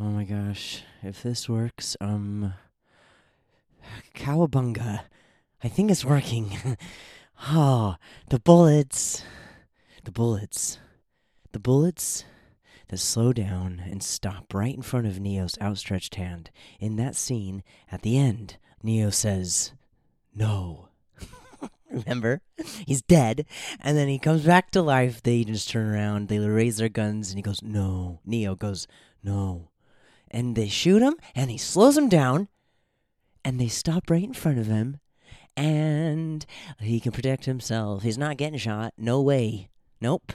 Oh my gosh. If this works, um. Cowabunga. I think it's working. oh, the bullets. The bullets. The bullets that slow down and stop right in front of Neo's outstretched hand. In that scene, at the end, Neo says, No. Remember? He's dead. And then he comes back to life. They just turn around, they raise their guns, and he goes, No. Neo goes, No. And they shoot him, and he slows him down, and they stop right in front of him, and he can protect himself. He's not getting shot. No way. Nope.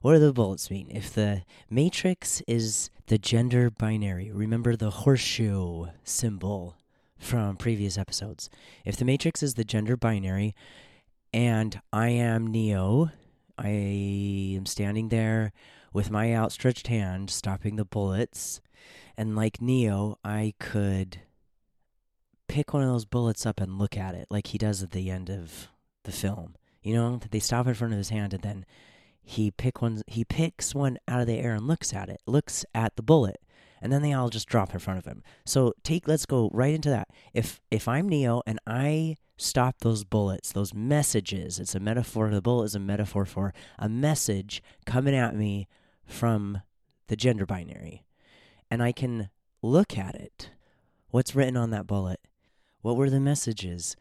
What do the bullets mean? If the matrix is the gender binary, remember the horseshoe symbol from previous episodes. If the matrix is the gender binary and I am Neo, I am standing there with my outstretched hand stopping the bullets, and like Neo, I could pick one of those bullets up and look at it like he does at the end of the film. You know, they stop in front of his hand and then he pick one he picks one out of the air and looks at it, looks at the bullet, and then they all just drop in front of him. So take let's go right into that. If if I'm Neo and I stop those bullets, those messages, it's a metaphor, the bullet is a metaphor for a message coming at me from the gender binary. And I can look at it. What's written on that bullet? What were the messages?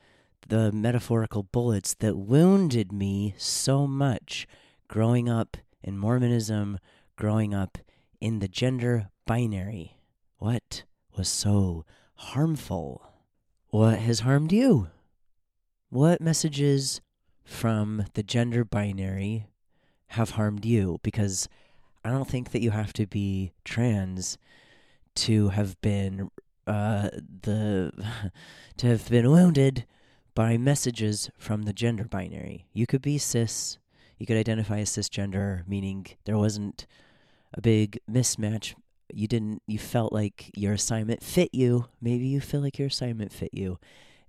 The metaphorical bullets that wounded me so much growing up in Mormonism, growing up in the gender binary. What was so harmful? What has harmed you? What messages from the gender binary have harmed you? Because I don't think that you have to be trans to have been uh, the to have been wounded by messages from the gender binary. You could be cis, you could identify as cisgender, meaning there wasn't a big mismatch. You didn't you felt like your assignment fit you. Maybe you feel like your assignment fit you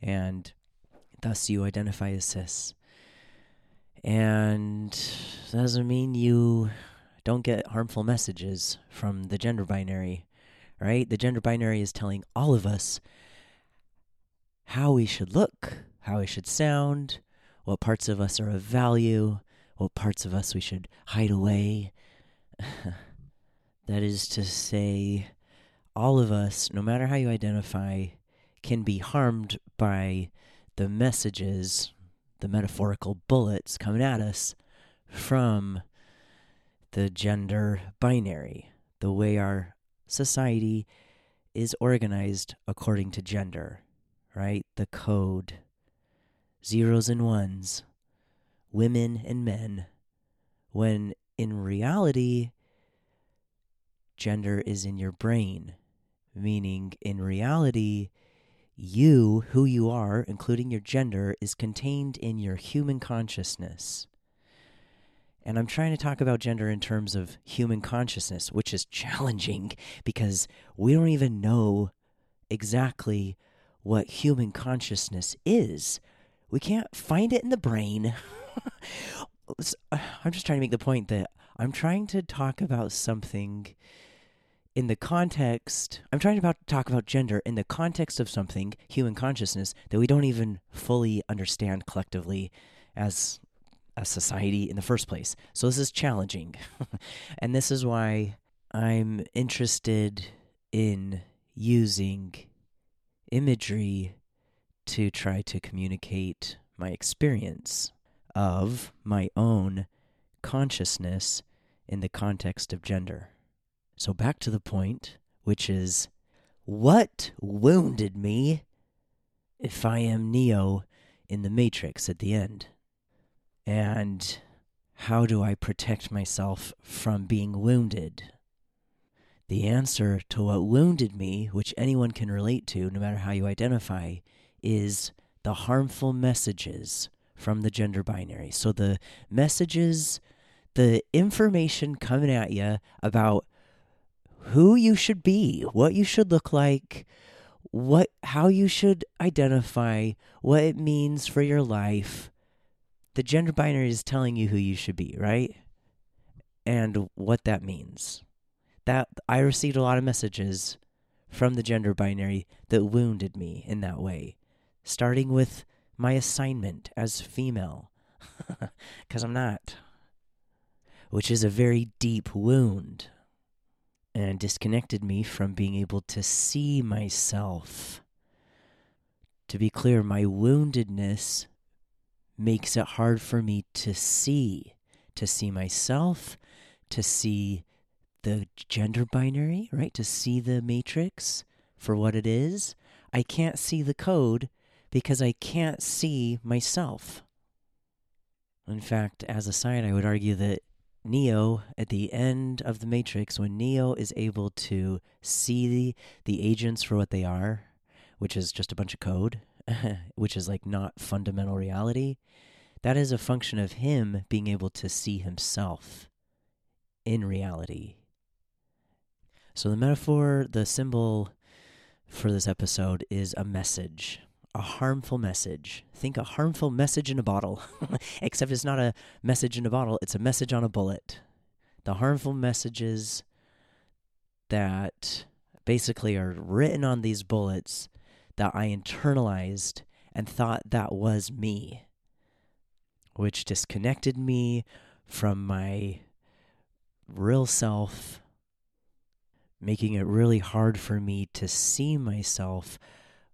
and thus you identify as cis. And that doesn't mean you don't get harmful messages from the gender binary right? The gender binary is telling all of us how we should look, how we should sound, what parts of us are of value, what parts of us we should hide away. that is to say, all of us, no matter how you identify, can be harmed by the messages, the metaphorical bullets coming at us from the gender binary, the way our society is organized according to gender, right? The code, zeros and ones, women and men, when in reality, gender is in your brain, meaning in reality, you, who you are, including your gender, is contained in your human consciousness. And I'm trying to talk about gender in terms of human consciousness, which is challenging because we don't even know exactly what human consciousness is. We can't find it in the brain. I'm just trying to make the point that I'm trying to talk about something in the context i'm trying to talk about gender in the context of something human consciousness that we don't even fully understand collectively as a society in the first place. So this is challenging. and this is why I'm interested in using imagery to try to communicate my experience of my own consciousness in the context of gender. So back to the point, which is what wounded me if I am Neo in the Matrix at the end? And how do I protect myself from being wounded? The answer to what wounded me, which anyone can relate to, no matter how you identify, is the harmful messages from the gender binary. So the messages, the information coming at you about who you should be, what you should look like, what how you should identify, what it means for your life, the gender binary is telling you who you should be, right? And what that means. that I received a lot of messages from the gender binary that wounded me in that way, starting with my assignment as female, because I'm not, which is a very deep wound and disconnected me from being able to see myself. To be clear, my woundedness makes it hard for me to see, to see myself, to see the gender binary, right? To see the matrix for what it is. I can't see the code because I can't see myself. In fact, as a side, I would argue that Neo, at the end of the Matrix, when Neo is able to see the, the agents for what they are, which is just a bunch of code, which is like not fundamental reality, that is a function of him being able to see himself in reality. So the metaphor, the symbol for this episode is a message a harmful message. Think a harmful message in a bottle, except it's not a message in a bottle, it's a message on a bullet. The harmful messages that basically are written on these bullets that I internalized and thought that was me, which disconnected me from my real self, making it really hard for me to see myself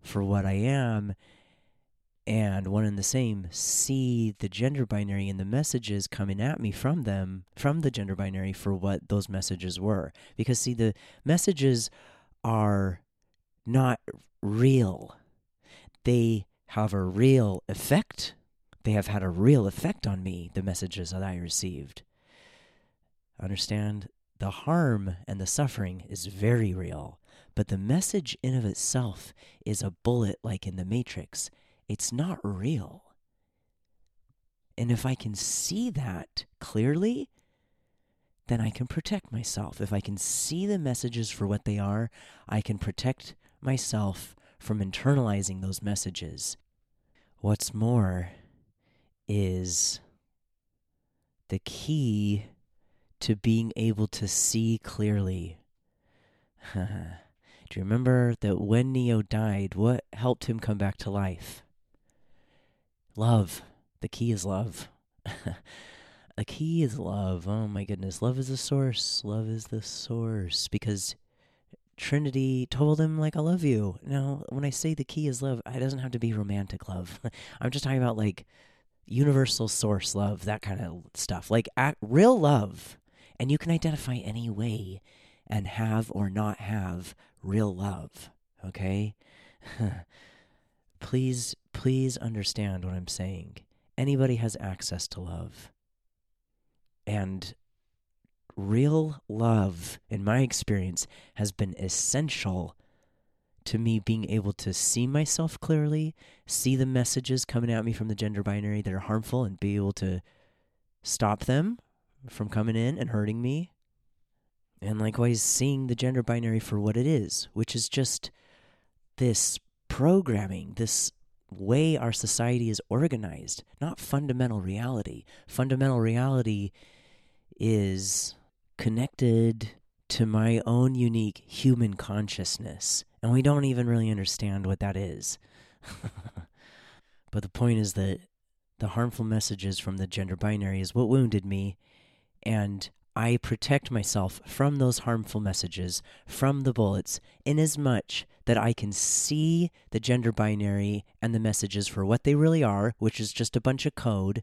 for what I am. And one and the same see the gender binary and the messages coming at me from them from the gender binary for what those messages were. Because see the messages are not real they have a real effect they have had a real effect on me the messages that i received understand the harm and the suffering is very real but the message in of itself is a bullet like in the Matrix. It's not real. And if I can see that clearly, then I can protect myself. If I can see the messages for what they are, I can protect myself from internalizing those messages. What's more is the key to being able to see clearly. Do you remember that when Neo died, what helped him come back to life? Love. The key is love. the key is love. Oh my goodness. Love is the source. Love is the source. Because Trinity told him, like, I love you. Now, when I say the key is love, it doesn't have to be romantic love. I'm just talking about, like, universal source love, that kind of stuff. Like, real love. And you can identify any way and have or not have real love, okay? please, please understand what I'm saying. Anybody has access to love. And real love, in my experience, has been essential to me being able to see myself clearly, see the messages coming at me from the gender binary that are harmful, and be able to stop them from coming in and hurting me and likewise, seeing the gender binary for what it is, which is just this programming, this way our society is organized, not fundamental reality. Fundamental reality is connected to my own unique human consciousness, and we don't even really understand what that is. but the point is that the harmful messages from the gender binary is what wounded me, and I protect myself from those harmful messages, from the bullets, inasmuch that I can see the gender binary and the messages for what they really are, which is just a bunch of code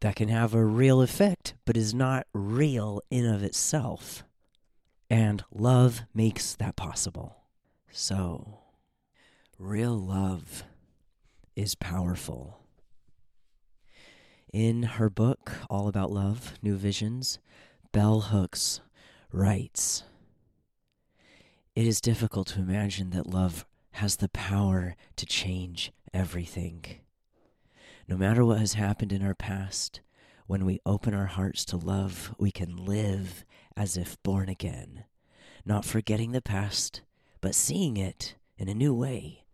that can have a real effect, but is not real in of itself. And love makes that possible. So, real love is powerful. In her book, All About Love New Visions, Bell Hooks writes It is difficult to imagine that love has the power to change everything. No matter what has happened in our past, when we open our hearts to love, we can live as if born again, not forgetting the past, but seeing it in a new way,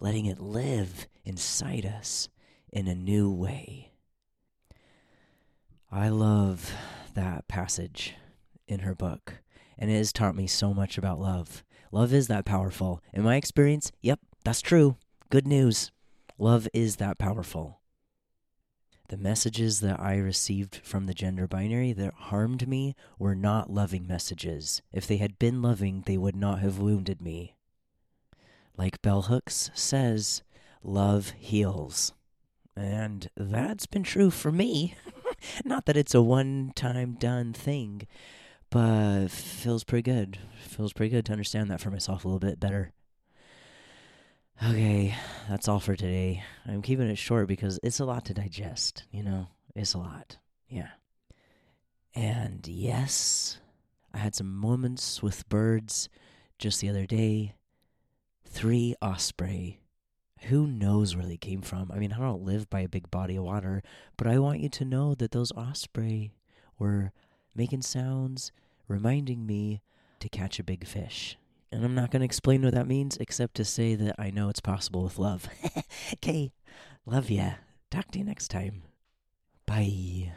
letting it live inside us in a new way. I love that passage in her book. and it has taught me so much about love. Love is that powerful. In my experience, yep, that's true. Good news. Love is that powerful. The messages that I received from the gender binary that harmed me were not loving messages. If they had been loving, they would not have wounded me. Like Bell Hooks says, love heals. And that's been true for me. not that it's a one time done thing, but feels pretty good. Feels pretty good to understand that for myself a little bit better. Okay, that's all for today. I'm keeping it short because it's a lot to digest, you know? It's a lot. Yeah. And yes, I had some moments with birds just the other day. Three osprey. Who knows where they came from? I mean, I don't live by a big body of water, but I want you to know that those osprey were making sounds, reminding me to catch a big fish. And I'm not going to explain what that means except to say that I know it's possible with love. okay, love ya. Talk to you next time. Bye.